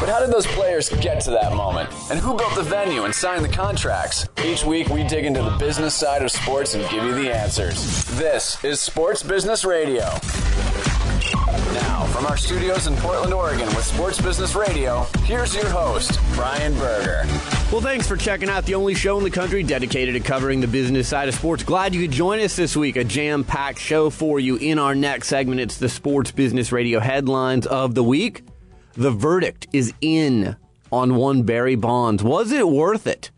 But how did those players get to that moment? And who built the venue and signed the contracts? Each week we dig into the business side of sports and give you the answers. This is Sports Business Radio. Now, from our studios in Portland, Oregon with Sports Business Radio, here's your host, Brian Berger. Well, thanks for checking out the only show in the country dedicated to covering the business side of sports. Glad you could join us this week. A jam packed show for you in our next segment. It's the Sports Business Radio headlines of the week. The verdict is in on one Barry Bonds. Was it worth it?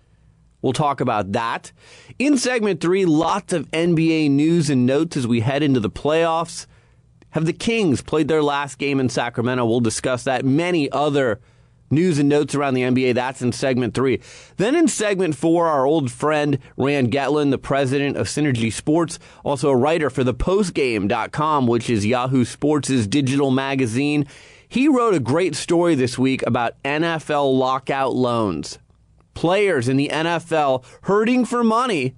We'll talk about that. In segment three, lots of NBA news and notes as we head into the playoffs. Have the Kings played their last game in Sacramento? We'll discuss that. Many other news and notes around the NBA. That's in segment three. Then in segment four, our old friend Rand Getlin, the president of Synergy Sports, also a writer for the postgame.com, which is Yahoo Sports' digital magazine. He wrote a great story this week about NFL lockout loans. Players in the NFL hurting for money,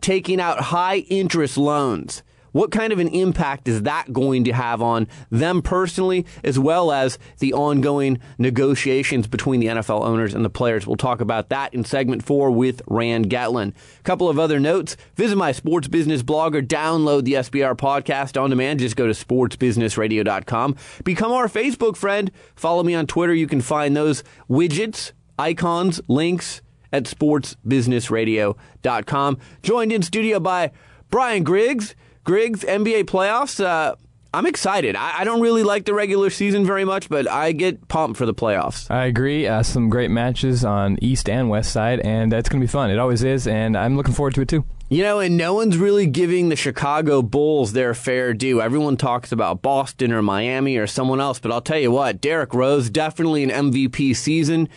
taking out high interest loans. What kind of an impact is that going to have on them personally, as well as the ongoing negotiations between the NFL owners and the players? We'll talk about that in segment four with Rand Getlin. A couple of other notes. Visit my sports business blog or download the SBR podcast on demand. Just go to sportsbusinessradio.com. Become our Facebook friend. Follow me on Twitter. You can find those widgets, icons, links at sportsbusinessradio.com. Joined in studio by Brian Griggs. Griggs, NBA playoffs. Uh, I'm excited. I, I, don't really like the regular season very much, but I get pumped for the playoffs. I agree. Uh, some great matches on East and West side, and it's going to be fun. It always is, and I'm looking forward to it too. You know, and no one's really giving the Chicago Bulls their fair due. Everyone talks about Boston or Miami or someone else, but I'll tell you what, Derrick Rose, definitely an MVP season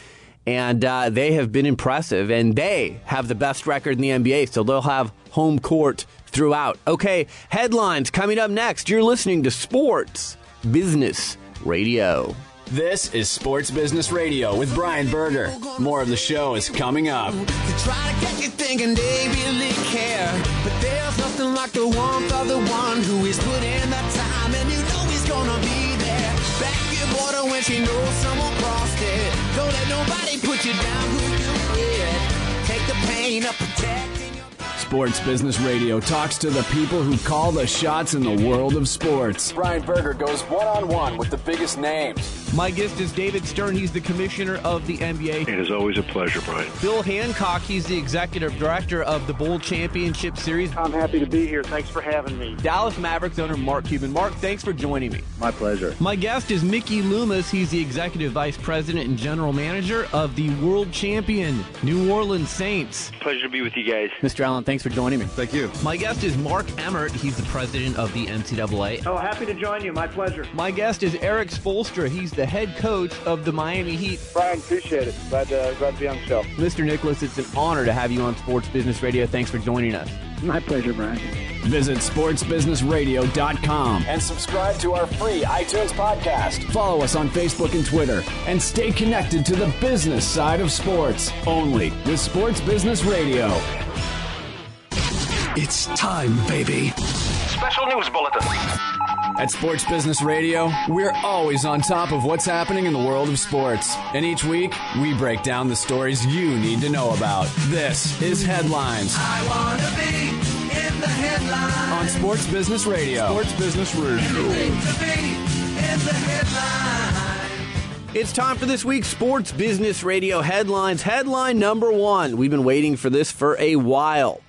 and uh, they have been impressive, and they have the best record in the NBA, so they'll have home court throughout. Okay, headlines coming up next. You're listening to Sports Business Radio. This is Sports Business Radio with Brian Berger. More of the show is coming up. They try to get you thinking they really care, but there's nothing like the warmth of the one who is put in the time, and you know he's gonna be there. Back your border when she knows someone crossed it. Don't let nobody put you down who you with. Take the pain of protecting your. Sports Business Radio talks to the people who call the shots in the world of sports. Brian Berger goes one on one with the biggest names. My guest is David Stern. He's the commissioner of the NBA. It is always a pleasure, Brian. Bill Hancock, he's the executive director of the Bowl Championship Series. I'm happy to be here. Thanks for having me. Dallas Mavericks owner Mark Cuban. Mark, thanks for joining me. My pleasure. My guest is Mickey Loomis. He's the executive vice president and general manager of the world champion New Orleans Saints. Pleasure to be with you guys. Mr. Allen, thanks for joining me. Thank you. My guest is Mark Emmert. He's the president of the NCAA. Oh, happy to join you. My pleasure. My guest is Erik Spoelstra. He's the head coach of the Miami Heat. Brian, appreciate it. Glad to, glad to be on the show. Mr. Nicholas, it's an honor to have you on Sports Business Radio. Thanks for joining us. My pleasure, Brian. Visit sportsbusinessradio.com and subscribe to our free iTunes podcast. Follow us on Facebook and Twitter and stay connected to the business side of sports only with Sports Business Radio. It's time, baby. Special news bulletin. At Sports Business Radio, we're always on top of what's happening in the world of sports. And each week, we break down the stories you need to know about. This is Headlines I wanna be in the headline. on Sports Business Radio. Sports Business Radio. To be in the headline. It's time for this week's Sports Business Radio headlines. Headline number one. We've been waiting for this for a while.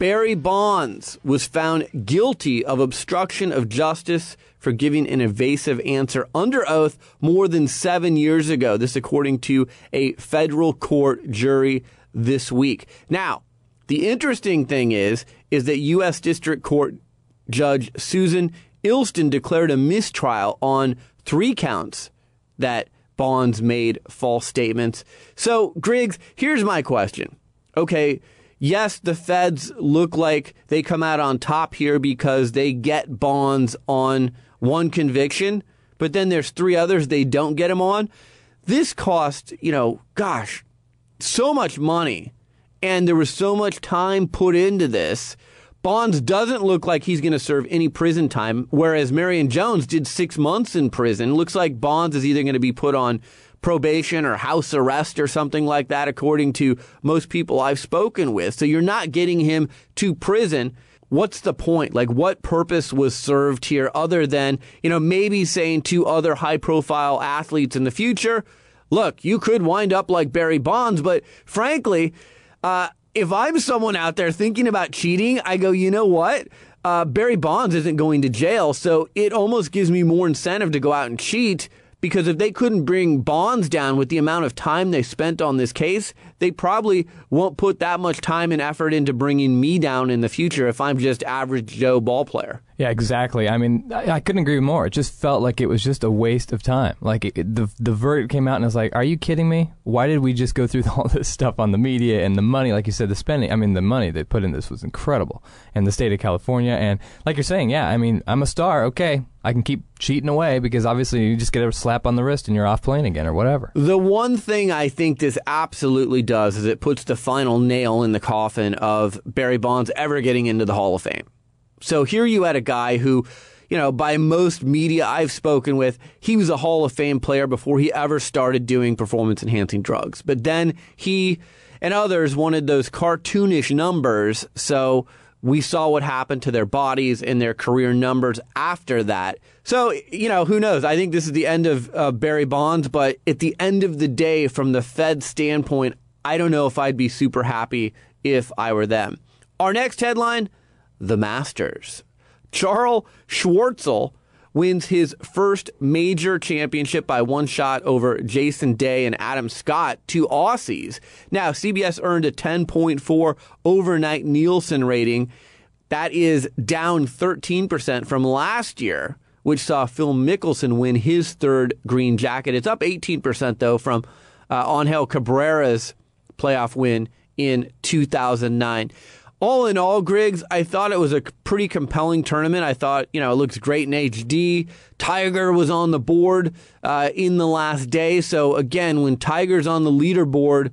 Barry Bonds was found guilty of obstruction of justice for giving an evasive answer under oath more than seven years ago. This, according to a federal court jury this week. Now, the interesting thing is, is that U.S. District Court Judge Susan Illston declared a mistrial on three counts that Bonds made false statements. So, Griggs, here's my question. Okay, yes, the feds look like they come out on top here because they get Bonds on one conviction, but then there's three others they don't get him on. This cost, you know, gosh, so much money and there was so much time put into this. Bonds doesn't look like he's going to serve any prison time, whereas Marion Jones did six months in prison. Looks like Bonds is either going to be put on probation or house arrest or something like that, according to most people I've spoken with. So you're not getting him to prison. What's the point? Like, what purpose was served here other than, you know, maybe saying to other high profile athletes in the future, look, you could wind up like Barry Bonds, but frankly, uh, if I'm someone out there thinking about cheating, I go, you know what? Uh, Barry Bonds isn't going to jail, so it almost gives me more incentive to go out and cheat because if they couldn't bring Bonds down with the amount of time they spent on this case, they probably won't put that much time and effort into bringing me down in the future if I'm just average Joe ball player. Yeah, exactly. I mean, I, I couldn't agree more. It just felt like it was just a waste of time. Like it, the the verdict came out, and I was like, "Are you kidding me? Why did we just go through all this stuff on the media and the money? Like you said, the spending. I mean, the money they put in this was incredible, and the state of California. And like you're saying, yeah. I mean, I'm a star. Okay, I can keep cheating away because obviously you just get a slap on the wrist and you're off playing again or whatever. The one thing I think this absolutely does is it puts the final nail in the coffin of Barry Bonds ever getting into the Hall of Fame. So here you had a guy who, you know, by most media I've spoken with, he was a Hall of Fame player before he ever started doing performance enhancing drugs. But then he and others wanted those cartoonish numbers. So we saw what happened to their bodies and their career numbers after that. So, you know, who knows? I think this is the end of uh, Barry Bonds, but at the end of the day, from the Fed standpoint, I don't know if I'd be super happy if I were them. Our next headline the Masters. Charles Schwartzel wins his first major championship by one shot over Jason Day and Adam Scott, two Aussies. Now, CBS earned a 10.4 overnight Nielsen rating. That is down 13% from last year, which saw Phil Mickelson win his third green jacket. It's up 18%, though, from uh, Angel Cabrera's playoff win in 2009 all in all, Griggs, I thought it was a pretty compelling tournament. I thought, you know, it looks great in HD. Tiger was on the board uh, in the last day. So, again, when Tiger's on the leaderboard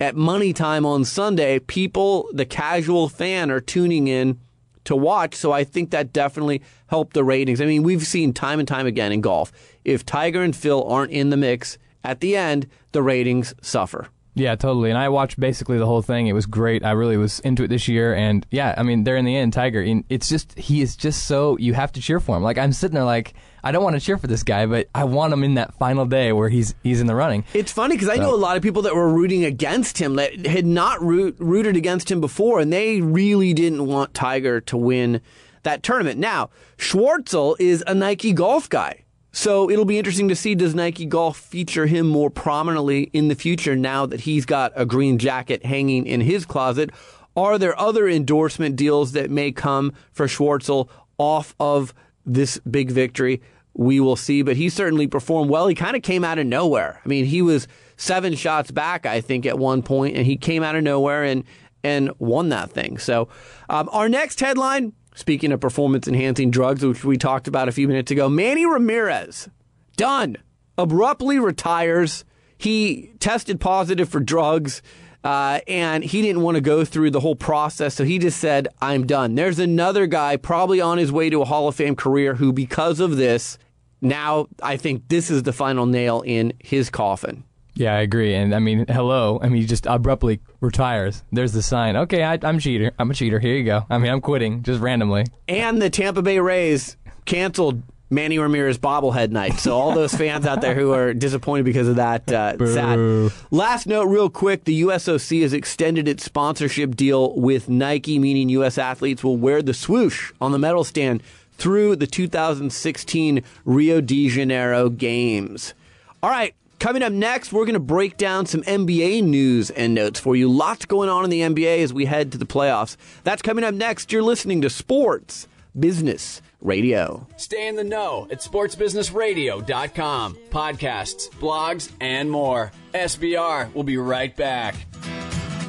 at money time on Sunday, people, the casual fan, are tuning in to watch. So, I think that definitely helped the ratings. I mean, we've seen time and time again in golf if Tiger and Phil aren't in the mix at the end, the ratings suffer. Yeah, totally. And I watched basically the whole thing. It was great. I really was into it this year. And yeah, I mean, they're in the end, Tiger. It's just he is just so you have to cheer for him. Like I'm sitting there, like I don't want to cheer for this guy, but I want him in that final day where he's he's in the running. It's funny because I know a lot of people that were rooting against him that had not root, rooted against him before, and they really didn't want Tiger to win that tournament. Now Schwartzel is a Nike golf guy. So it'll be interesting to see does Nike Golf feature him more prominently in the future now that he's got a green jacket hanging in his closet. Are there other endorsement deals that may come for Schwartzel off of this big victory? We will see, but he certainly performed well. He kind of came out of nowhere. I mean, he was seven shots back, I think, at one point, and he came out of nowhere and and won that thing. So, um, our next headline Speaking of performance enhancing drugs, which we talked about a few minutes ago, Manny Ramirez, done, abruptly retires. He tested positive for drugs. Uh, and he didn't want to go through the whole process, so he just said, I'm done. There's another guy, probably on his way to a Hall of Fame career, who, because of this, now I think this is the final nail in his coffin. Yeah, I agree. And I mean, hello. I mean, he just abruptly retires. There's the sign. Okay, I, I'm a cheater. I'm a cheater. Here you go. I mean, I'm quitting just randomly. And the Tampa Bay Rays canceled Manny Ramirez bobblehead night. So all those fans out there who are disappointed because of that, uh, sad. Last note, real quick: the USOC has extended its sponsorship deal with Nike, meaning U.S. athletes will wear the swoosh on the medal stand through the 2016 Rio de Janeiro Games. All right. Coming up next, we're going to break down some NBA news and notes for you. Lots going on in the NBA as we head to the playoffs. That's coming up next. You're listening to Sports Business Radio. Stay in the know at sportsbusinessradio.com. Podcasts, blogs, and more. SBR will be right back.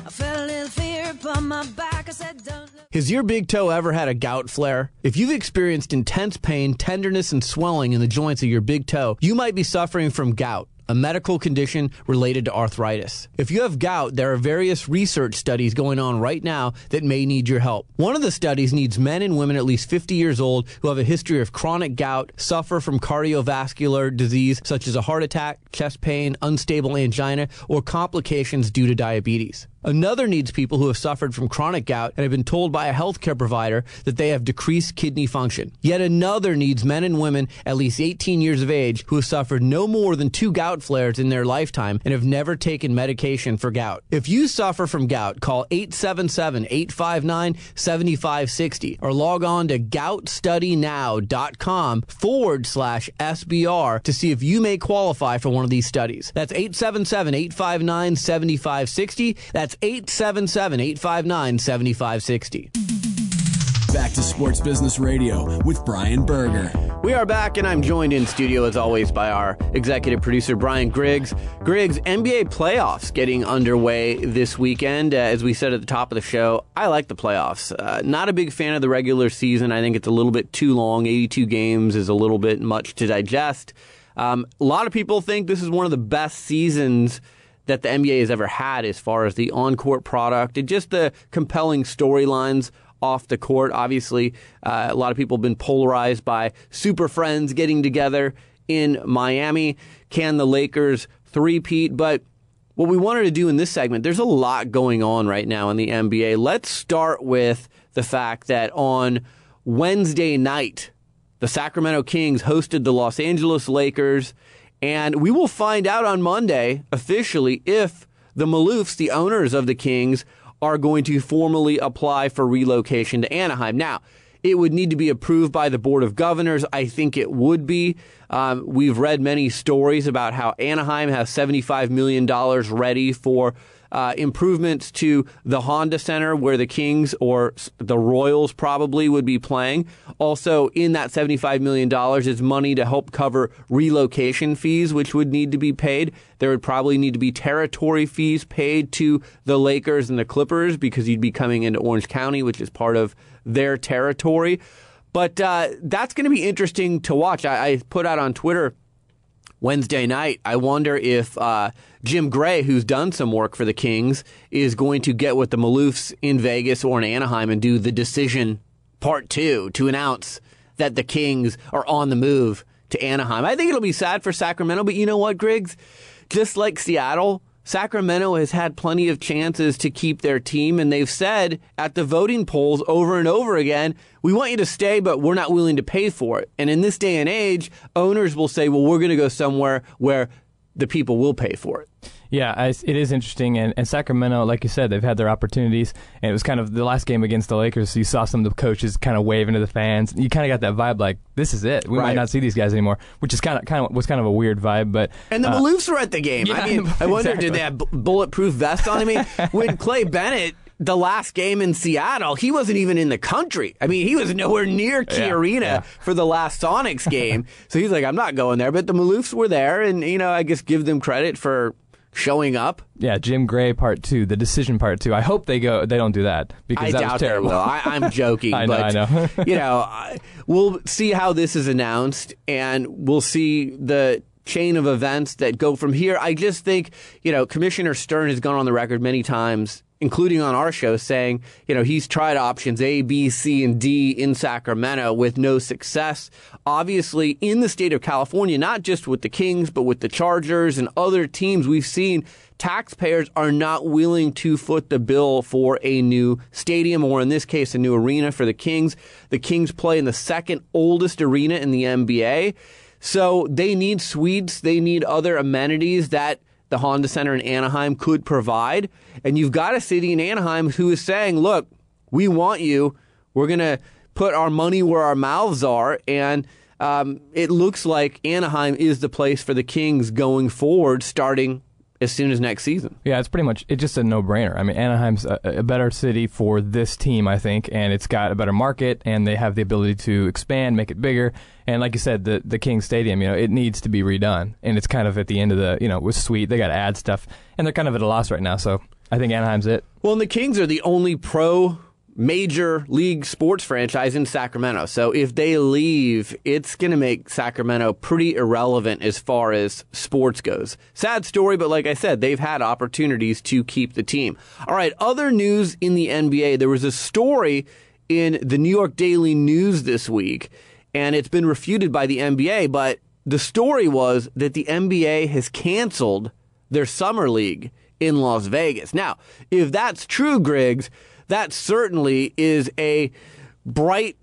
I felt a little fear upon my back. I said, don't. Has your big toe ever had a gout flare? If you've experienced intense pain, tenderness, and swelling in the joints of your big toe, you might be suffering from gout. A medical condition related to arthritis. If you have gout, there are various research studies going on right now that may need your help. One of the studies needs men and women at least 50 years old who have a history of chronic gout, suffer from cardiovascular disease such as a heart attack, chest pain, unstable angina, or complications due to diabetes. Another needs people who have suffered from chronic gout and have been told by a healthcare provider that they have decreased kidney function. Yet another needs men and women at least 18 years of age who have suffered no more than two gout flares in their lifetime and have never taken medication for gout. If you suffer from gout, call 877-859-7560 or log on to goutstudynow.com forward slash SBR to see if you may qualify for one of these studies. That's 877-859-7560. That's 877-859-7560. Back to Sports Business Radio with Brian Berger. We are back, and I'm joined in studio as always by our executive producer, Brian Griggs. Griggs, NBA playoffs getting underway this weekend. Uh, as we said at the top of the show, I like the playoffs. Uh, not a big fan of the regular season. I think it's a little bit too long. 82 games is a little bit much to digest. Um, a lot of people think this is one of the best seasons that the NBA has ever had as far as the on court product and just the compelling storylines off the court. Obviously, uh, a lot of people have been polarized by super friends getting together in Miami. Can the Lakers three-peat? But what we wanted to do in this segment, there's a lot going on right now in the NBA. Let's start with the fact that on Wednesday night, the Sacramento Kings hosted the Los Angeles Lakers, and we will find out on Monday officially if the Maloofs, the owners of the Kings, are going to formally apply for relocation to Anaheim. Now, it would need to be approved by the Board of Governors. I think it would be. Um, we've read many stories about how Anaheim has $75 million ready for uh, improvements to the Honda Center where the Kings or the Royals probably would be playing. Also, in that $75 million is money to help cover relocation fees, which would need to be paid. There would probably need to be territory fees paid to the Lakers and the Clippers because you'd be coming into Orange County, which is part of their territory. But uh, that's going to be interesting to watch. I, I put out on Twitter Wednesday night. I wonder if uh, Jim Gray, who's done some work for the Kings, is going to get with the Maloofs in Vegas or in Anaheim and do the decision part two to announce that the Kings are on the move to Anaheim. I think it'll be sad for Sacramento, but you know what, Griggs? Just like Seattle, Sacramento has had plenty of chances to keep their team, and they've said at the voting polls over and over again, we want you to stay, but we're not willing to pay for it. And in this day and age, owners will say, well, we're going to go somewhere where the people will pay for it. Yeah, I, it is interesting. And, and Sacramento, like you said, they've had their opportunities. And it was kind of the last game against the Lakers. So you saw some of the coaches kind of waving to the fans. You kind of got that vibe like, this is it. We Right. might not see these guys anymore, which is kind of kind of was kind of a weird vibe. But And the uh, Maloofs were at the game. I yeah, mean, I wonder, exactly. did they have bulletproof vests on? I mean, when Clay Bennett, the last game in Seattle, he wasn't even in the country. I mean, he was nowhere near Key Yeah, Arena yeah. for the last Sonics game. so he's like, I'm not going there. But the Maloofs were there, and, you know, I guess give them credit for showing up. yeah, Jim Gray part two, the decision part two. I hope they go. They don't do that because I that was terrible. I, I'm joking, I know, but I know. you know, I- we'll see how this is announced, and we'll see the chain of events that go from here. I just think, you know, Commissioner Stern has gone on the record many times including on our show, saying, you know, he's tried options A, B, C, and D in Sacramento with no success. Obviously, in the state of California, not just with the Kings, but with the Chargers and other teams, we've seen taxpayers are not willing to foot the bill for a new stadium, or in this case, a new arena for the Kings. The Kings play in the second oldest arena in the NBA. So they need suites, they need other amenities that the Honda Center in Anaheim could provide. And you've got a city in Anaheim who is saying, look, we want you. We're going to put our money where our mouths are. And um, it looks like Anaheim is the place for the Kings going forward, starting as soon as next season. Yeah, it's pretty much it's just a no-brainer. I mean, Anaheim's a, a, better city for this team, I think, and it's got a better market, and they have the ability to expand, make it bigger. And like you said, the the King Stadium, you know, it needs to be redone, and it's kind of at the end of the, you know, with sweet. They got to add stuff, and they're kind of at a loss right now. So I think Anaheim's it. Well, and the Kings are the only pro major league sports franchise in Sacramento. So if they leave, it's going to make Sacramento pretty irrelevant as far as sports goes. Sad story, but like I said, they've had opportunities to keep the team. All right, other news in the NBA. There was a story in the New York Daily News this week, and it's been refuted by the NBA, but the story was that the NBA has canceled their summer league in Las Vegas. Now, if that's true, Griggs, that certainly is a bright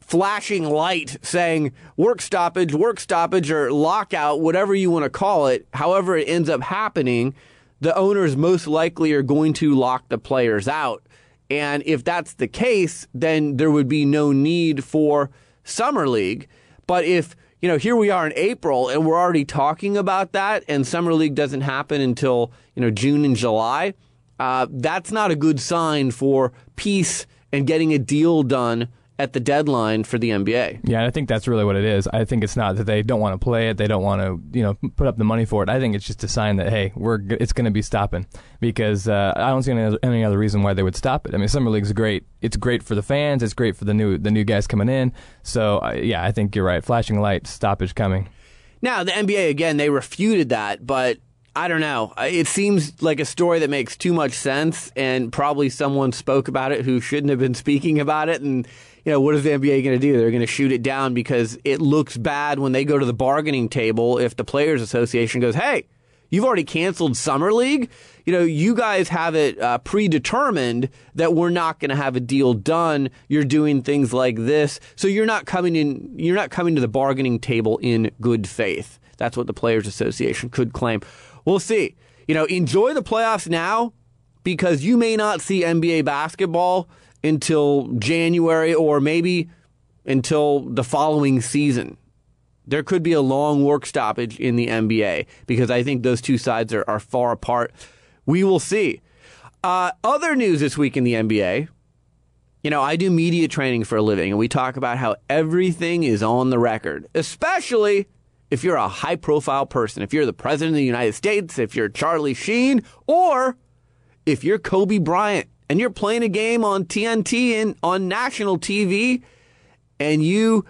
flashing light saying work stoppage, work stoppage, or lockout, whatever you want to call it, however it ends up happening, the owners most likely are going to lock the players out. And if that's the case, then there would be no need for Summer League. But if, you know, here we are in April and we're already talking about that and Summer League doesn't happen until, you know, June and July, uh, that's not a good sign for peace and getting a deal done at the deadline for the NBA. Yeah, I think that's really what it is. I think it's not that they don't want to play it, they don't want to, you know, put up the money for it. I think it's just a sign that hey, we're it's going to be stopping because uh, I don't see any, any other reason why they would stop it. I mean, summer league's great. It's great for the fans. It's great for the new the new guys coming in. So uh, yeah, I think you're right. Flashing light, stoppage coming. Now the NBA again, they refuted that, but I don't know. It seems like a story that makes too much sense, and probably someone spoke about it who shouldn't have been speaking about it. And, you know, what is the NBA going to do? They're going to shoot it down because it looks bad when they go to the bargaining table if the Players Association goes, hey, you've already canceled Summer League. You know, you guys have it uh, predetermined that we're not going to have a deal done. You're doing things like this. So you're not coming in, you're not coming to the bargaining table in good faith. That's what the Players Association could claim we'll see. You know, enjoy the playoffs now because you may not see NBA basketball until January or maybe until the following season. There could be a long work stoppage in the NBA because I think those two sides are, are far apart. We will see. Uh, other news this week in the NBA. You know, I do media training for a living, and we talk about how everything is on the record, especially if you're a high profile person, if you're the president of the United States, if you're Charlie Sheen, or if you're Kobe Bryant and you're playing a game on TNT and on national TV and you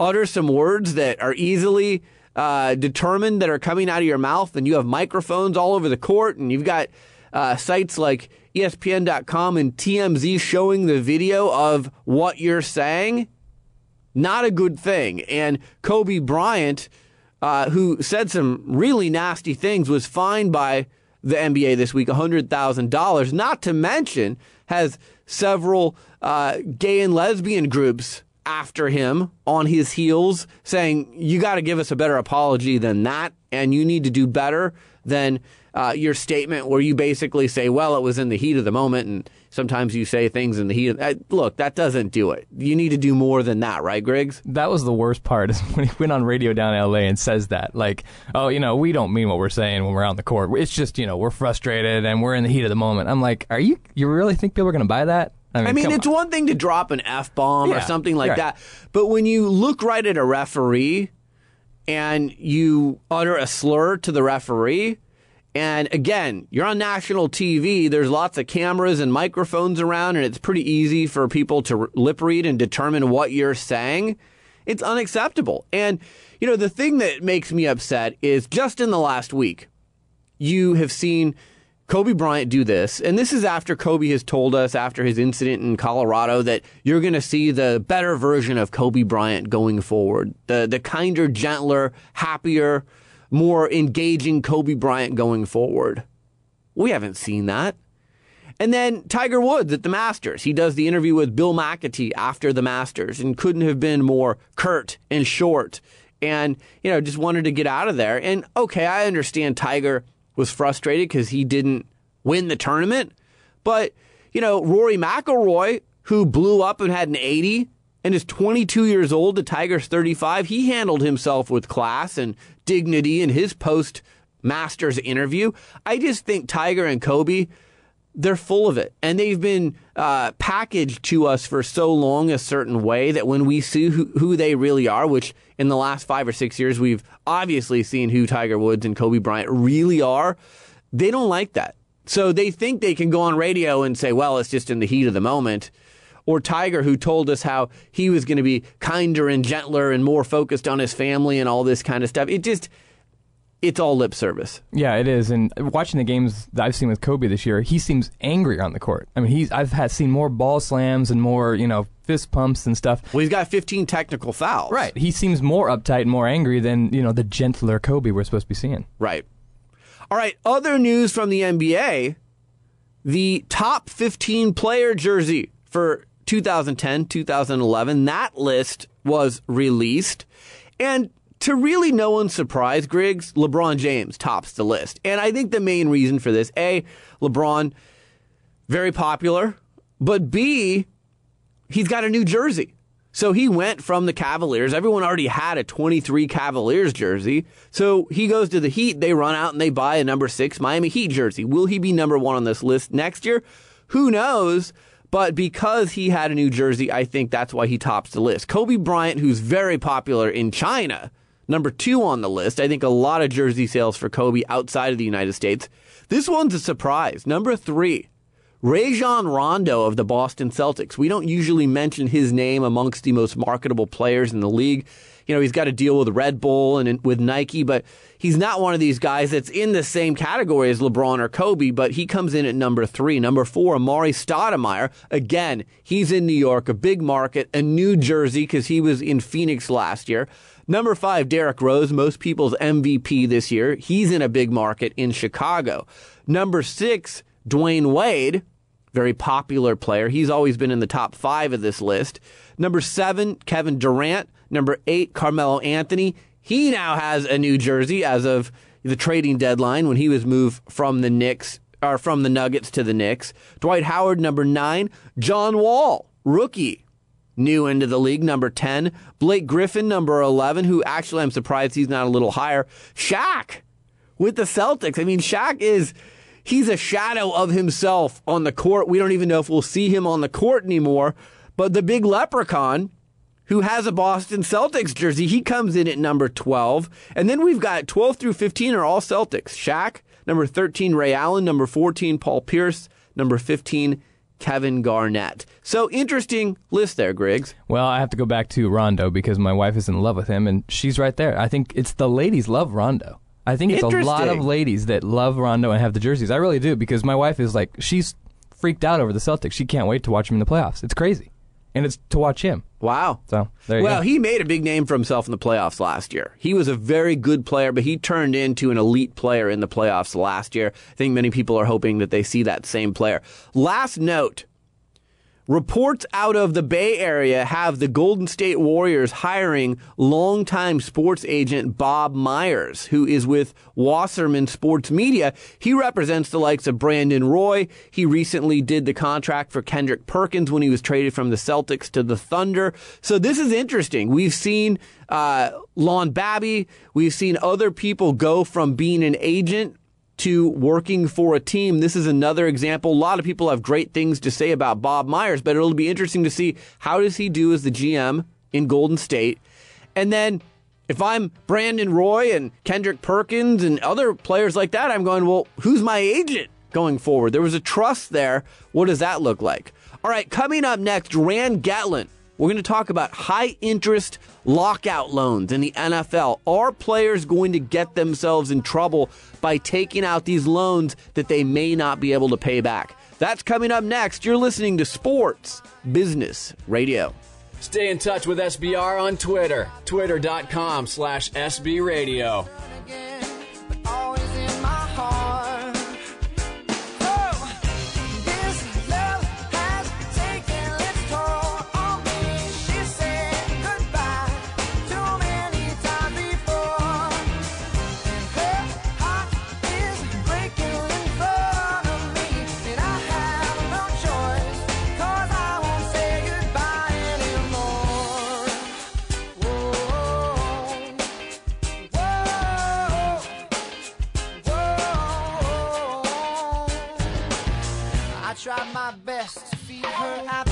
utter some words that are easily uh, determined that are coming out of your mouth and you have microphones all over the court and you've got uh, sites like ESPN.com and TMZ showing the video of what you're saying, not a good thing. And Kobe Bryant uh, who said some really nasty things, was fined by the NBA this week $100,000, not to mention has several uh, gay and lesbian groups after him on his heels saying, you got to give us a better apology than that, and you need to do better than uh, your statement where you basically say, well, it was in the heat of the moment and sometimes you say things in the heat. Of, uh, look, that doesn't do it. You need to do more than that, right, Griggs? That was the worst part is when he went on radio down in L.A. and says that, like, oh, you know, we don't mean what we're saying when we're on the court. It's just, you know, we're frustrated and we're in the heat of the moment. I'm like, are you, you really think people are going to buy that? I mean, I mean it's on. one thing to drop an F bomb yeah, or something like right. that. But when you look right at a referee and you utter a slur to the referee, and again, you're on national TV. There's lots of cameras and microphones around, and it's pretty easy for people to lip read and determine what you're saying. It's unacceptable. And, you know, the thing that makes me upset is just in the last week, you have seen Kobe Bryant do this, and this is after Kobe has told us after his incident in Colorado that you're going to see the better version of Kobe Bryant going forward, the the kinder, gentler, happier, more engaging Kobe Bryant going forward. We haven't seen that. And then Tiger Woods at the Masters. He does the interview with Bill Macatee after the Masters and couldn't have been more curt and short and, you know, just wanted to get out of there. And okay, I understand Tiger was frustrated because he didn't win the tournament. But, you know, Rory McIlroy, who blew up and had an 80 and is 22 years old, the Tiger's 35, he handled himself with class and dignity in his post Masters interview. I just think Tiger and Kobe, they're full of it. And they've been uh, packaged to us for so long a certain way that when we see who, who they really are, which in the last five or six years, we've obviously seen who Tiger Woods and Kobe Bryant really are, they don't like that. So they think they can go on radio and say, well, it's just in the heat of the moment. Or Tiger, who told us how he was going to be kinder and gentler and more focused on his family and all this kind of stuff. It just, it's all lip service. Yeah, it is. And watching the games that I've seen with Kobe this year, he seems angry on the court. I mean, he's I've had seen more ball slams and more, you know, fist pumps and stuff. Well, he's got 15 technical fouls. Right. He seems more uptight and more angry than, you know, the gentler Kobe we're supposed to be seeing. Right. All right, other news from the NBA. The top 15 player jersey for 2010, 2011, that list was released. And to really no one's surprise, Griggs, LeBron James tops the list. And I think the main reason for this, A, LeBron, very popular, but B, he's got a new jersey. So he went from the Cavaliers. Everyone already had a 23 Cavaliers jersey. So he goes to the Heat. They run out and they buy a number six Miami Heat jersey. Will he be number one on this list next year? Who knows? But because he had a new jersey, I think that's why he tops the list. Kobe Bryant, who's very popular in China, number two on the list. I think a lot of jersey sales for Kobe outside of the United States. This one's a surprise. Number three, Rajon Rondo of the Boston Celtics. We don't usually mention his name amongst the most marketable players in the league. You know, he's got to deal with Red Bull and with Nike, but he's not one of these guys that's in the same category as LeBron or Kobe, but he comes in at number three. Number four, Amar'e Stoudemire. Again, he's in New York, a big market, a New Jersey because he was in Phoenix last year. Number five, Derrick Rose, most people's MVP this year. He's in a big market in Chicago. Number six, Dwyane Wade very popular player. He's always been in the top five of this list. Number seven, Kevin Durant. Number eight, Carmelo Anthony. He now has a new jersey as of the trading deadline when he was moved from the Knicks or from the Nuggets to the Knicks. Dwight Howard, number nine. John Wall, rookie, new into the league, number 10. Blake Griffin, number 11, who actually I'm surprised he's not a little higher. Shaq with the Celtics. I mean, Shaq is he's a shadow of himself on the court. We don't even know if we'll see him on the court anymore. But the big leprechaun who has a Boston Celtics jersey, he comes in at number 12. And then we've got 12 through 15 are all Celtics. Shaq, number 13, Ray Allen, number 14, Paul Pierce, number 15, Kevin Garnett. So interesting list there, Griggs. Well, I have to go back to Rondo because my wife is in love with him, and she's right there. I think it's the ladies love Rondo. I think it's a lot of ladies that love Rondo and have the jerseys. I really do because my wife is like she's freaked out over the Celtics. She can't wait to watch him in the playoffs. It's crazy, and it's to watch him. Wow. So there you well, go. he made a big name for himself in the playoffs last year. He was a very good player, but he turned into an elite player in the playoffs last year. I think many people are hoping that they see that same player. Last note. Reports out of the Bay Area have the Golden State Warriors hiring longtime sports agent Bob Myers, who is with Wasserman Sports Media. He represents the likes of Brandon Roy. He recently did the contract for Kendrick Perkins when he was traded from the Celtics to the Thunder. So this is interesting. We've seen uh, Lon Babby. We've seen other people go from being an agent to working for a team. This is another example. A lot of people have great things to say about Bob Myers, but it'll be interesting to see how does he do as the GM in Golden State. And then if I'm Brandon Roy and Kendrick Perkins and other players like that, I'm going, well, who's my agent going forward? There was a trust there. What does that look like? All right, coming up next, Rand Getlin We're going to talk about high interest lockout loans in the NFL. Are players going to get themselves in trouble by taking out these loans that they may not be able to pay back? That's coming up next. You're listening to Sports Business Radio. Stay in touch with SBR on Twitter, twitter.com slash SBRadio. I tried my best. To feed her appetite,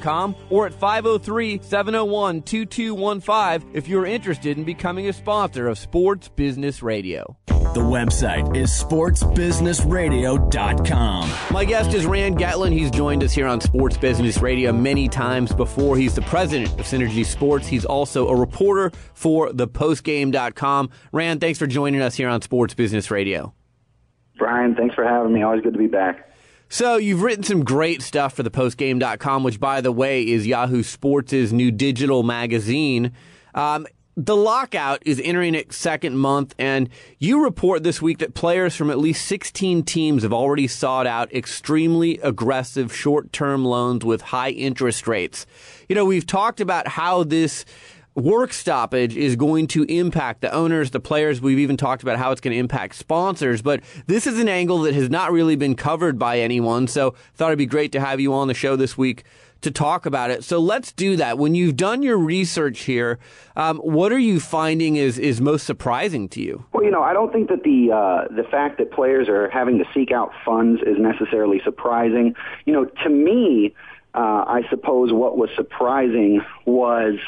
or at 503 701 2215 if you're interested in becoming a sponsor of Sports Business Radio. The website is sportsbusinessradio.com. My guest is Rand Getlin. He's joined us here on Sports Business Radio many times before. He's the president of Synergy Sports. He's also a reporter for thepostgame.com. Rand, thanks for joining us here on Sports Business Radio. Brian, thanks for having me. Always good to be back. So you've written some great stuff for thepostgame.com, which, by the way, is Yahoo Sports' new digital magazine. Um, the lockout is entering its second month, and you report this week that players from at least 16 teams have already sought out extremely aggressive short term loans with high interest rates. You know, we've talked about how this work stoppage is going to impact the owners, the players. We've even talked about how it's going to impact sponsors, but this is an angle that has not really been covered by anyone. So thought it'd be great to have you on the show this week to talk about it. So let's do that. When you've done your research here, um, what are you finding is, is most surprising to you? Well, you know, I don't think that the uh, the fact that players are having to seek out funds is necessarily surprising. You know, to me, uh, I suppose what was surprising was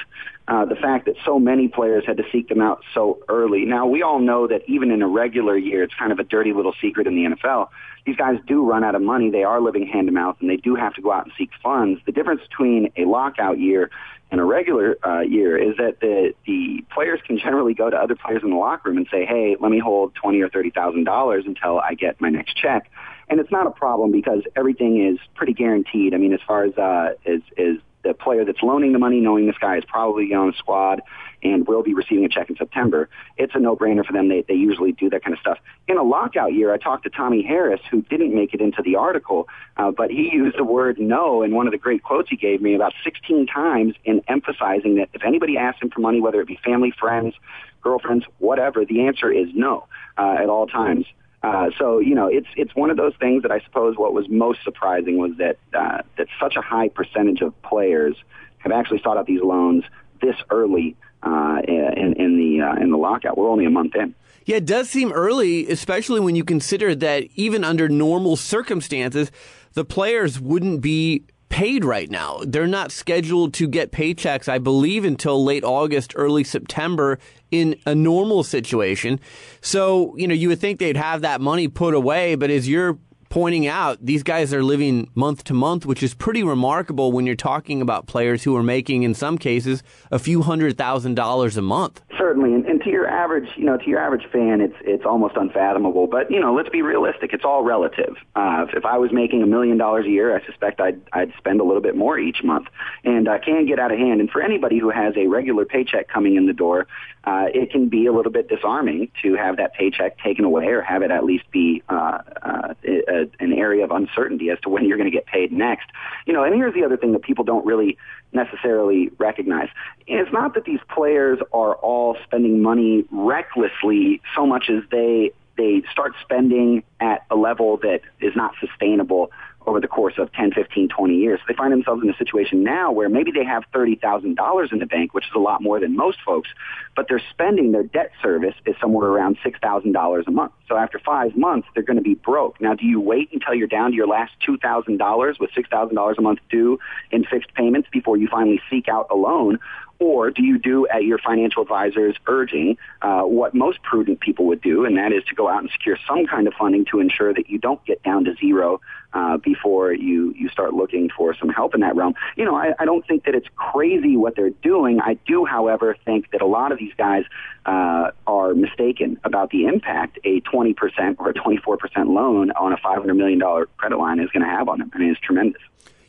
uh, the fact that so many players had to seek them out so early. Now, we all know that even in a regular year, it's kind of a dirty little secret in the NFL. These guys do run out of money. They are living hand to mouth, and they do have to go out and seek funds. The difference between a lockout year and a regular uh, year is that the the players can generally go to other players in the locker room and say, "Hey, let me hold twenty or thirty thousand dollars until I get my next check." And it's not a problem because everything is pretty guaranteed. I mean, as far as uh, as, as the player that's loaning the money, knowing this guy is probably on the squad and will be receiving a check in September, it's a no-brainer for them. They, they usually do that kind of stuff. In a lockout year, I talked to Tommy Harris, who didn't make it into the article, uh, but he used the word no in one of the great quotes he gave me about 16 times in emphasizing that if anybody asks him for money, whether it be family, friends, girlfriends, whatever, the answer is no uh, at all times. Uh, so you know, it's it's one of those things that I suppose what was most surprising was that uh, that such a high percentage of players have actually sought out these loans this early uh, in, in the uh, in the lockout. We're only a month in. Yeah, it does seem early, especially when you consider that even under normal circumstances, the players wouldn't be paid right now. They're not scheduled to get paychecks, I believe, until late August, early September in a normal situation. So, you know, you would think they'd have that money put away, but as you're pointing out these guys are living month to month, which is pretty remarkable when you're talking about players who are making, in some cases, a few hundred thousand dollars a month. Certainly, and, and to your average, you know, to your average fan, it's it's almost unfathomable. But you know, let's be realistic; it's all relative. Uh, if, if I was making a million dollars a year, I suspect I'd I'd spend a little bit more each month, and uh, can get out of hand. And for anybody who has a regular paycheck coming in the door, uh, it can be a little bit disarming to have that paycheck taken away or have it at least be uh, uh, a, an area of uncertainty as to when you're going to get paid next. You know, and here's the other thing that people don't really necessarily recognize. And It's not that these players are all spending money recklessly so much as they they start spending at a level that is not sustainable over the course of 10, 15, 20 years. They find themselves in a situation now where maybe they have $30,000 in the bank, which is a lot more than most folks, but they're spending their debt service is somewhere around $6,000 a month. So after five months, they're going to be broke. Now, do you wait until you're down to your last $2,000 with $6,000 a month due in fixed payments before you finally seek out a loan? Or do you do at your financial advisor's urging uh, what most prudent people would do, and that is to go out and secure some kind of funding to ensure that you don't get down to zero uh, before you, you start looking for some help in that realm. You know, I, I don't think that it's crazy what they're doing. I do, however, think that a lot of these guys uh, are mistaken about the impact a 20% or a 24% loan on a $500 million credit line is going to have on them. I mean, it's tremendous.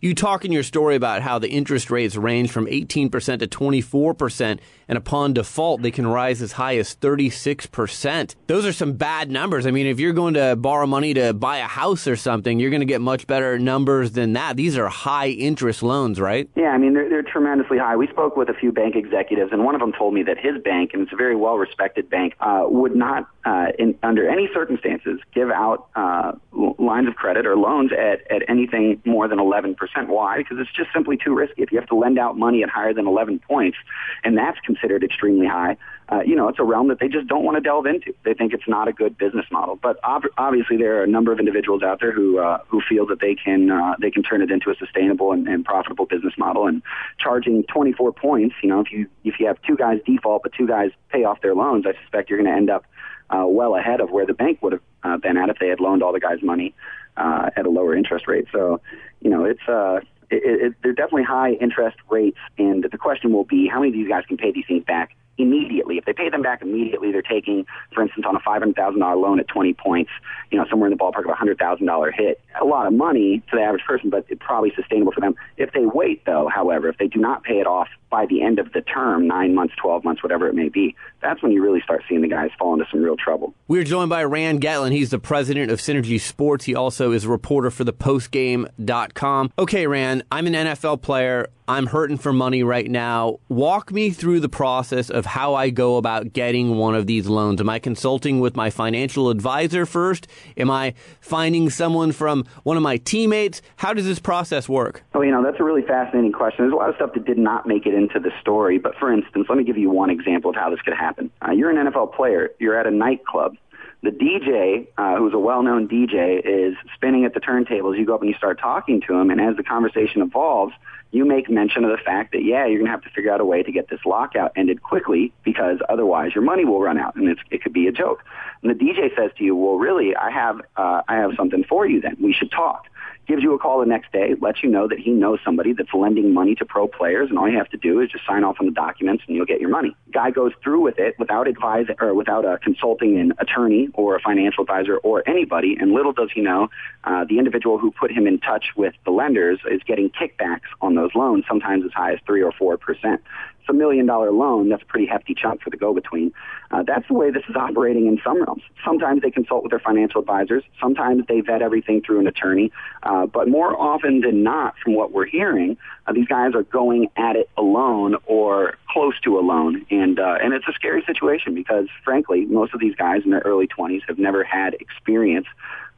You talk in your story about how the interest rates range from 18% to 24%, and upon default, they can rise as high as 36%. Those are some bad numbers. I mean, if you're going to borrow money to buy a house or something, you're going to get much better numbers than that. These are high interest loans, right? Yeah, I mean, they're, they're tremendously high. We spoke with a few bank executives, and one of them told me that his bank, and it's a very well respected bank, uh, would not, uh, in, under any circumstances, give out uh, lines of credit or loans at, at anything more than 11%. Why? Because it's just simply too risky. If you have to lend out money at higher than 11 points, and that's considered extremely high, uh, you know, it's a realm that they just don't want to delve into. They think it's not a good business model. But ob- obviously, there are a number of individuals out there who uh, who feel that they can uh, they can turn it into a sustainable and, and profitable business model. And charging 24 points, you know, if you if you have two guys default but two guys pay off their loans, I suspect you're going to end up uh, well ahead of where the bank would have uh, been at if they had loaned all the guys money uh, at a lower interest rate. So, you know, it's uh, it, it, they're definitely high interest rates, and the question will be how many of these guys can pay these things back immediately. If they pay them back immediately, they're taking, for instance, on a $500,000 loan at 20 points, you know, somewhere in the ballpark of a $100,000 hit. A lot of money to the average person, but it's probably sustainable for them. If they wait, though, however, if they do not pay it off by the end of the term, nine months, 12 months, whatever it may be, that's when you really start seeing the guys fall into some real trouble. We're joined by Rand Getlin. He's the president of Synergy Sports. He also is a reporter for the postgame.com. Okay, Rand, I'm an NFL player. I'm hurting for money right now. Walk me through the process of how I go about getting one of these loans. Am I consulting with my financial advisor first? Am I finding someone from one of my teammates? How does this process work? Oh, you know, that's a really fascinating question. There's a lot of stuff that did not make it into the story. But for instance, let me give you one example of how this could happen. Uh, you're an NFL player. You're at a nightclub the DJ, uh, who's a well-known DJ, is spinning at the turntables. You go up and you start talking to him, and as the conversation evolves, you make mention of the fact that yeah, you're going to have to figure out a way to get this lockout ended quickly because otherwise your money will run out, and it's, it could be a joke. And the DJ says to you, "Well, really, I have uh, I have something for you. Then we should talk." Gives you a call the next day, lets you know that he knows somebody that's lending money to pro players, and all you have to do is just sign off on the documents, and you'll get your money. Guy goes through with it without advising or without a consulting an attorney or a financial advisor or anybody, and little does he know, uh, the individual who put him in touch with the lenders is getting kickbacks on those loans, sometimes as high as three or four percent it's a million dollar loan. That's a pretty hefty chunk for the go between. Uh, that's the way this is operating in some realms. Sometimes they consult with their financial advisors. Sometimes they vet everything through an attorney. Uh, but more often than not, from what we're hearing, uh, these guys are going at it alone or close to alone. And, uh, and it's a scary situation because, frankly, most of these guys in their early 20s have never had experience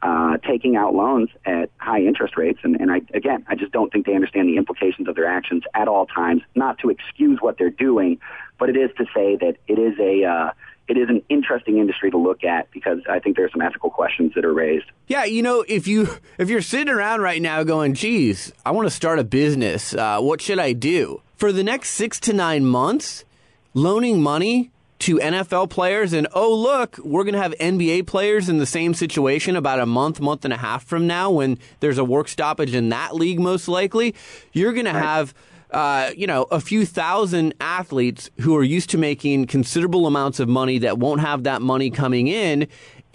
uh, taking out loans at high interest rates. And, and I, again, I just don't think they understand the implications of their actions at all times, not to excuse what they're doing, but it is to say that it is a, uh, it is an interesting industry to look at because I think there are some ethical questions that are raised. Yeah, you know, if you if you're sitting around right now going, "Geez, I want to start a business. Uh, what should I do?" For the next six to nine months, loaning money to NFL players and oh look, we're going to have NBA players in the same situation about a month, month and a half from now when there's a work stoppage in that league most likely, you're going to have uh, you know, a few thousand athletes who are used to making considerable amounts of money that won't have that money coming in.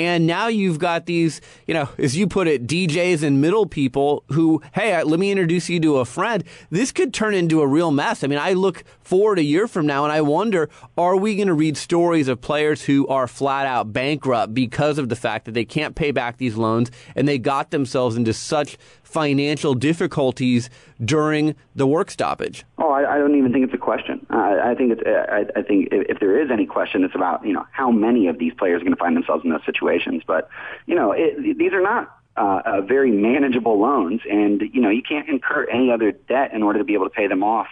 And now you've got these, you know, as you put it, DJs and middle people who, hey, let me introduce you to a friend. This could turn into a real mess. I mean, I look forward a year from now and I wonder, are we going to read stories of players who are flat out bankrupt because of the fact that they can't pay back these loans and they got themselves into such financial difficulties during the work stoppage? Oh, I, I don't even think it's a question. Uh, I think it's. I, I think if, if there is any question, it's about you know how many of these players are going to find themselves in those situations. But you know, it, these are not uh, uh, very manageable loans, and you know you can't incur any other debt in order to be able to pay them off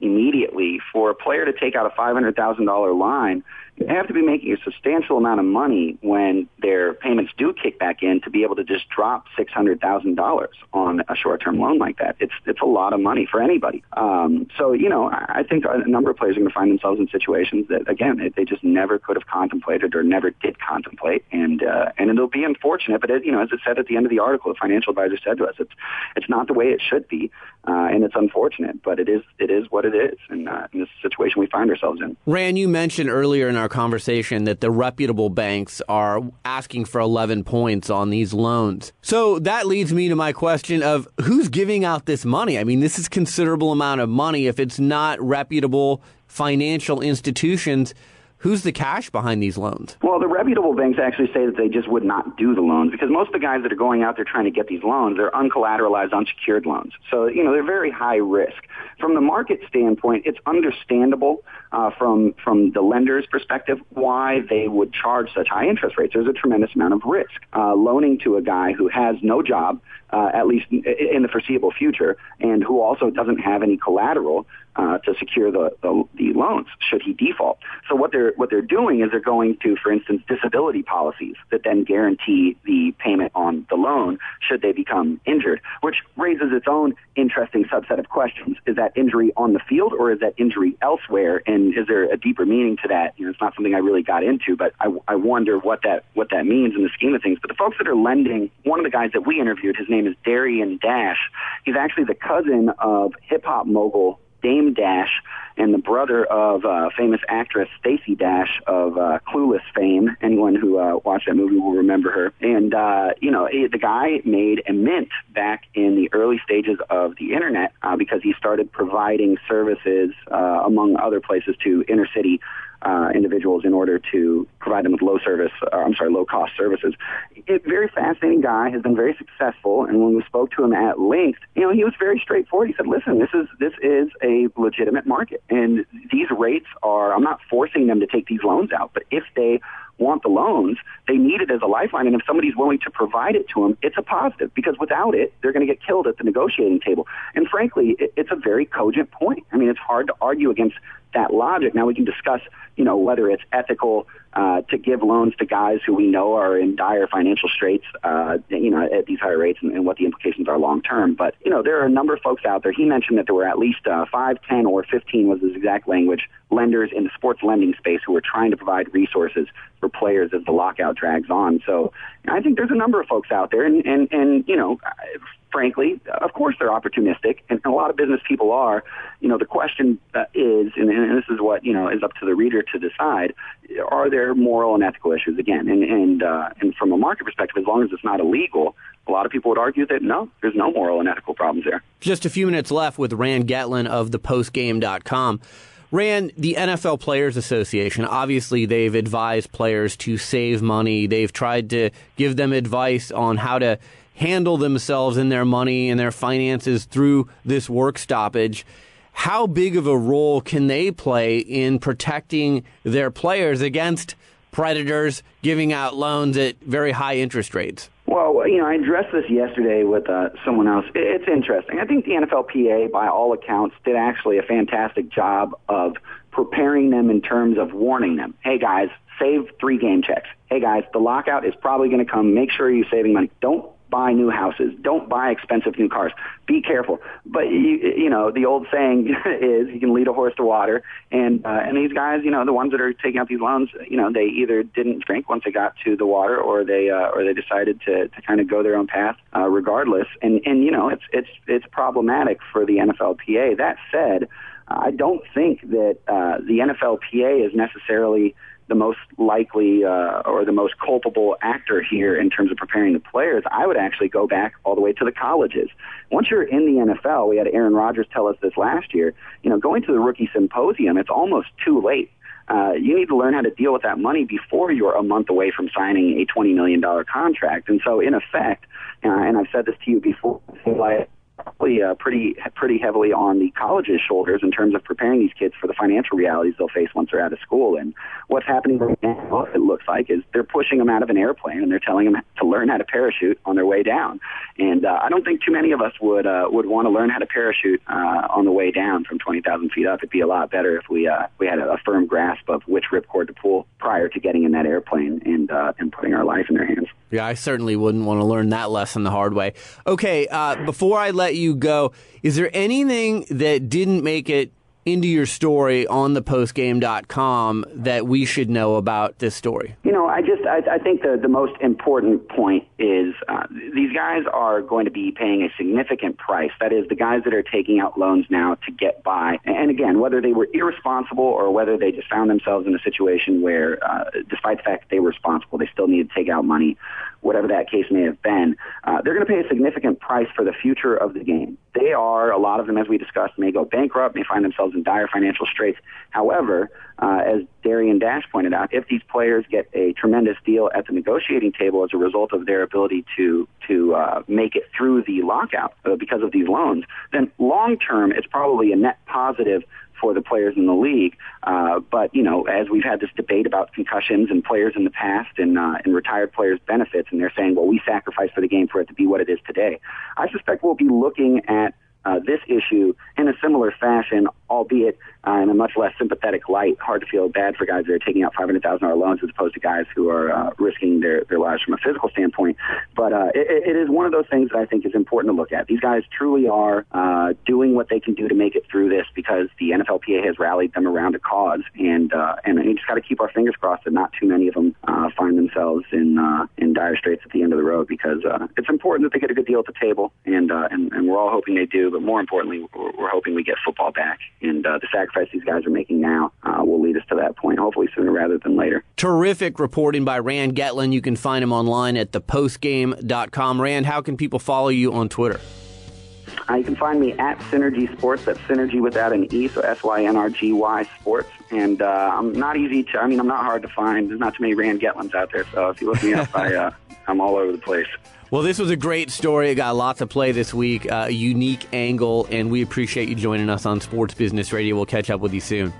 immediately. For a player to take out a five hundred thousand dollar line have to be making a substantial amount of money when their payments do kick back in to be able to just drop six hundred thousand dollars on a short-term loan like that. It's it's a lot of money for anybody. Um, so you know, I think a number of players are going to find themselves in situations that again they just never could have contemplated or never did contemplate, and uh, and it'll be unfortunate. But it, you know, as it said at the end of the article, the financial advisor said to us, it's it's not the way it should be, uh, and it's unfortunate, but it is it is what it is, and uh, in this situation we find ourselves in. Rand, you mentioned earlier in our conversation that the reputable banks are asking for 11 points on these loans. So that leads me to my question of who's giving out this money? I mean, this is considerable amount of money. If it's not reputable financial institutions, Who's the cash behind these loans? Well, the reputable banks actually say that they just would not do the loans because most of the guys that are going out there trying to get these loans they're uncollateralized, unsecured loans. So, you know, they're very high risk. From the market standpoint, it's understandable uh, from from the lender's perspective why they would charge such high interest rates. There's a tremendous amount of risk. Uh, loaning to a guy who has no job, uh, at least in the foreseeable future, and who also doesn't have any collateral uh, to secure the, the, the loans should he default. So what they're what they're doing is they're going to, for instance, disability policies that then guarantee the payment on the loan should they become injured, which raises its own interesting subset of questions: Is that injury on the field or is that injury elsewhere? And is there a deeper meaning to that? You know, it's not something I really got into, but I, I wonder what that what that means in the scheme of things. But the folks that are lending, one of the guys that we interviewed, his name is Darian Dash. He's actually the cousin of hip hop mogul Dame Dash and the brother of uh, famous actress Stacey Dash of uh, Clueless fame. Anyone who uh, watched that movie will remember her. And uh, you know, the guy made a mint back in the early stages of the internet uh, because he started providing services, uh, among other places, to inner city uh, individuals in order to provide them with low service, uh, I'm sorry, low cost services. It, very fascinating guy, has been very successful, and when we spoke to him at length, you know, he was very straightforward. He said, "Listen, this is this is a legitimate market, and these rates are. I'm not forcing them to take these loans out, but if they want the loans, they need it as a lifeline. And if somebody's willing to provide it to them, it's a positive because without it, they're going to get killed at the negotiating table. And frankly, it's a very cogent point. I mean, it's hard to argue against that logic. Now we can discuss, you know, whether it's ethical uh, to give loans to guys who we know are in dire financial straits, uh, you know, at these higher rates and, and what the implications are long term. But, you know, there are a number of folks out there. He mentioned that there were at least uh, 5, 10, or 15 was his exact language, lenders in the sports lending space who were trying to provide resources for players as the lockout drags on. So I think there's a number of folks out there. And, and, and you know, frankly, of course they're opportunistic, and, a lot of business people are. You know, the question uh, is, and, and this is what you know is up to the reader to decide: Are there moral and ethical issues again? And and uh, and from a market perspective, as long as it's not illegal, a lot of people would argue that no, there's no moral and ethical problems there. Just a few minutes left with Rand Getlin of thepostgame.com. Rand, the NFL Players Association, obviously they've advised players to save money. They've tried to give them advice on how to handle themselves and their money and their finances through this work stoppage. How big of a role can they play in protecting their players against predators giving out loans at very high interest rates? Well, you know, I addressed this yesterday with uh, someone else. It's interesting. I think the NFLPA, by all accounts, did actually a fantastic job of preparing them in terms of warning them. Hey, guys, save three game checks. Hey, guys, the lockout is probably going to come. Make sure you're saving money. Don't buy new houses. Don't buy expensive new cars. Be careful. But you, you know, the old saying is you can lead a horse to water. And uh, and these guys, you know, the ones that are taking out these loans, you know, they either didn't drink once they got to the water, or they uh, or they decided to to kind of go their own path, uh, regardless. And and you know, it's it's it's problematic for the NFLPA. That said, I don't think that uh, the NFLPA is necessarily the most likely uh, or the most culpable actor here in terms of preparing the players, I would actually go back all the way to the colleges. Once you're in the NFL, we had Aaron Rodgers tell us this last year, you know, going to the rookie symposium, it's almost too late. Uh, you need to learn how to deal with that money before you're a month away from signing a $20 million contract. And so, in effect, uh, and I've said this to you before, like, probably uh, pretty pretty heavily on the college's shoulders in terms of preparing these kids for the financial realities they'll face once they're out of school. And what's happening right now, it looks like, is they're pushing them out of an airplane and they're telling them to learn how to parachute on their way down. And uh, I don't think too many of us would uh, would want to learn how to parachute uh, on the way down from 20,000 feet up. It'd be a lot better if we uh, we had a, firm grasp of which ripcord to pull prior to getting in that airplane and uh, and putting our life in their hands. Yeah, I certainly wouldn't want to learn that lesson the hard way. Okay, uh, before I let you go, is there anything that didn't make it into your story on the postgame.com that we should know about this story? You know, I just I, I think the the most important point is uh, these guys are going to be paying a significant price. That is, the guys that are taking out loans now to get by. And again, whether they were irresponsible or whether they just found themselves in a situation where, uh, despite the fact that they were responsible, they still needed to take out money whatever that case may have been, uh, they're going to pay a significant price for the future of the game. They are, a lot of them, as we discussed, may go bankrupt, may find themselves in dire financial straits. However, uh, as Darian Dash pointed out, if these players get a tremendous deal at the negotiating table as a result of their ability to to uh, make it through the lockout uh, because of these loans, then long term it's probably a net positive for the players in the league. Uh, but you know, as we've had this debate about concussions and players in the past and uh, and retired players' benefits, and they're saying, well, we sacrificed for the game for it to be what it is today. I suspect we'll be looking at uh, this issue in a similar fashion, albeit uh, in a much less sympathetic light. Hard to feel bad for guys that are taking out $500,000 loans as opposed to guys who are uh, risking their, their lives from a physical standpoint. But uh, it, it is one of those things that I think is important to look at. These guys truly are uh, doing what they can do to make it through this because the NFLPA has rallied them around a cause, and uh, and we just got to keep our fingers crossed that not too many of them uh, find themselves in uh, in dire straits at the end of the road because uh, it's important that they get a good deal at the table, and uh, and, and we're all hoping they do. But more importantly, we're, we're hoping we get football back, and uh, the sacrifice these guys are making now uh, will lead us to that point, hopefully sooner rather than later. Terrific reporting by Rand Getlin. You can find him online at thepostgame.com. Rand, how can people follow you on Twitter? Uh, you can find me at Synergy Sports. That's Synergy without an E, so S Y N R G Y Sports. And uh, I'm not easy to. I mean, I'm not hard to find. There's not too many Rand Getlins out there, so if you look me up, I, uh, I'm all over the place. Well, this was a great story. It got lots of play this week, uh, a unique angle, and we appreciate you joining us on Sports Business Radio. We'll catch up with you soon.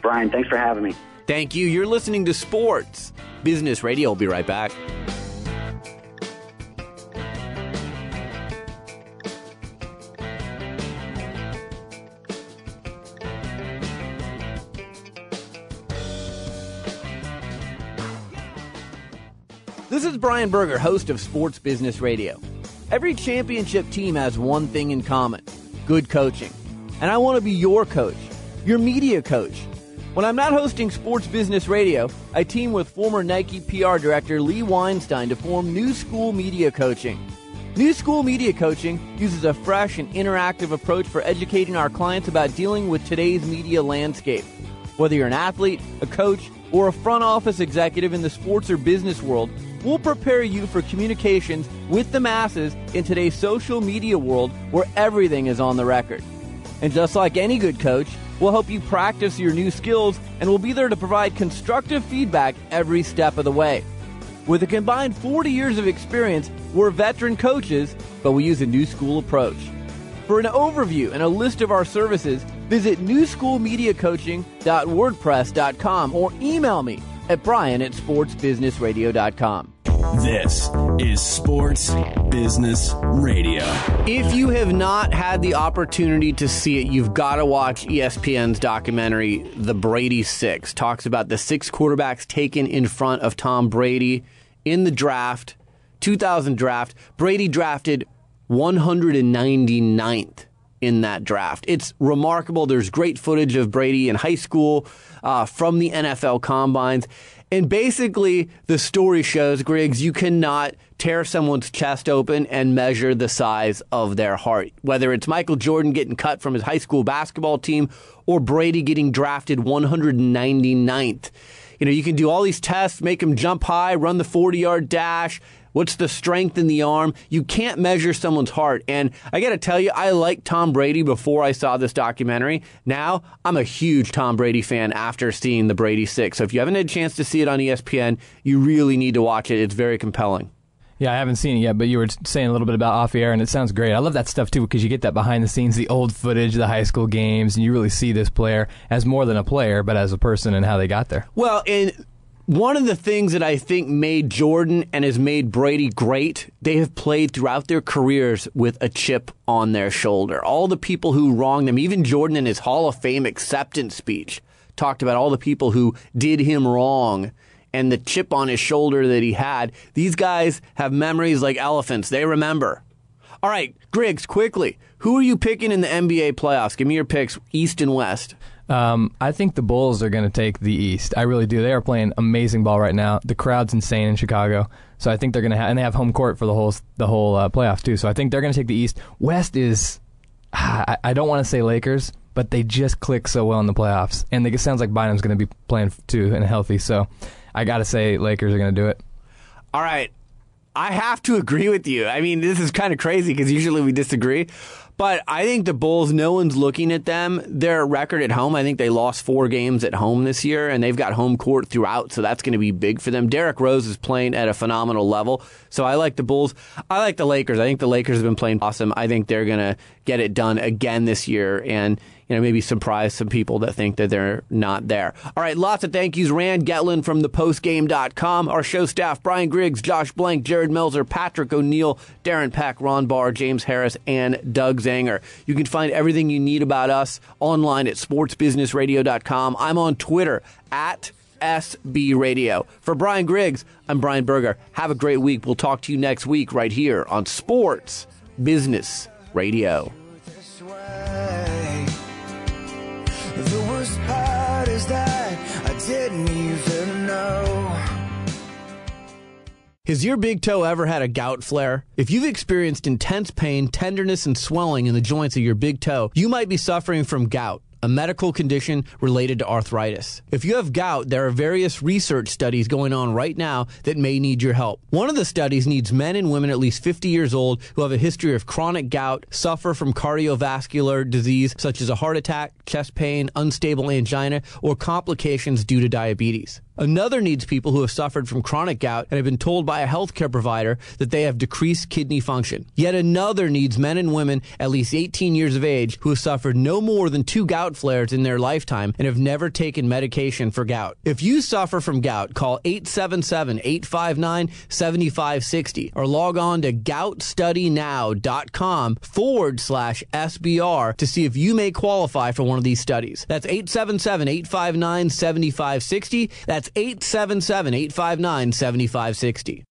Brian, thanks for having me. Thank you. You're listening to Sports Business Radio. We'll be right back. This is Brian Berger, host of Sports Business Radio. Every championship team has one thing in common good coaching. And I want to be your coach, your media coach. When I'm not hosting Sports Business Radio, I team with former Nike PR director Lee Weinstein to form New School Media Coaching. New School Media Coaching uses a fresh and interactive approach for educating our clients about dealing with today's media landscape. Whether you're an athlete, a coach, or a front office executive in the sports or business world, we'll prepare you for communications with the masses in today's social media world where everything is on the record. And just like any good coach, we'll help you practice your new skills and we'll be there to provide constructive feedback every step of the way. With a combined 40 years of experience, we're veteran coaches, but we use a new school approach. For an overview and a list of our services, visit newschoolmediacoaching.wordpress.com or email me at brian at sportsbusinessradio.com. This is Sports Business Radio. If you have not had the opportunity to see it, you've got to watch ESPN's documentary, The Brady Six. Talks about the six quarterbacks taken in front of Tom Brady in the draft 2000 draft. Brady drafted 199th in that draft. It's remarkable. There's great footage of Brady in high school uh, from the NFL combines. And basically, the story shows, Griggs, you cannot tear someone's chest open and measure the size of their heart. Whether it's Michael Jordan getting cut from his high school basketball team or Brady getting drafted 199th. You know, you can do all these tests, make him jump high, run the 40 yard dash, What's the strength in the arm? You can't measure someone's heart. And I got to tell you, I liked Tom Brady before I saw this documentary. Now, I'm a huge Tom Brady fan after seeing the Brady Six. So if you haven't had a chance to see it on ESPN, you really need to watch it. It's very compelling. Yeah, I haven't seen it yet, but you were saying a little bit about off air, and it sounds great. I love that stuff too because you get that behind the scenes, the old footage, the high school games, and you really see this player as more than a player, but as a person and how they got there. Well, and one of the things that I think made Jordan and has made Brady great, they have played throughout their careers with a chip on their shoulder. All the people who wronged them, even Jordan in his Hall of Fame acceptance speech, talked about all the people who did him wrong and the chip on his shoulder that he had. These guys have memories like elephants. They remember. All right, Griggs, quickly. Who are you picking in the NBA playoffs? Give me your picks, East and West. Um, I think the Bulls are going to take the East. I really do. They are playing amazing ball right now. The crowd's insane in Chicago, so I think they're going to have, and they have home court for the whole the whole uh, playoffs too. So I think they're going to take the East. West is, I, I don't want to say Lakers, but they just click so well in the playoffs, and it sounds like Bynum's going to be playing too and healthy. So I got to say Lakers are going to do it. All right, I have to agree with you. I mean, this is kind of crazy because usually we disagree. But I think the Bulls, no one's looking at them. Their record at home, I think they lost four games at home this year, and they've got home court throughout, so that's going to be big for them. Derrick Rose is playing at a phenomenal level, so I like the Bulls. I like the Lakers. I think the Lakers have been playing awesome. I think they're going to get it done again this year, and you know, maybe surprise some people that think that they're not there. All right, lots of thank yous. Rand Getlin from thepostgame.com. Our show staff, Brian Griggs, Josh Blank, Jared Melzer, Patrick O'Neill, Darren Peck, Ron Barr, James Harris, and Doug Zanger. You can find everything you need about us online at sportsbusinessradio.com. I'm on Twitter at SB Radio. For Brian Griggs, I'm Brian Berger. Have a great week. We'll talk to you next week right here on Sports Business Radio. The worst part is that I didn't even know. Has your big toe ever had a gout flare? If you've experienced intense pain, tenderness, and swelling in the joints of your big toe, you might be suffering from gout a medical condition related to arthritis. If you have gout, there are various research studies going on right now that may need your help. One of the studies needs men and women at least 50 years old who have a history of chronic gout, suffer from cardiovascular disease such as a heart attack, chest pain, unstable angina, or complications due to diabetes. Another needs people who have suffered from chronic gout and have been told by a healthcare provider that they have decreased kidney function. Yet another needs men and women at least 18 years of age who have suffered no more than two gout flares in their lifetime and have never taken medication for gout. If you suffer from gout, call 877-859-7560 or log on to goutstudynow.com forward slash SBR to see if you may qualify for one of these studies. That's 877-859-7560. That's 877 859 7560.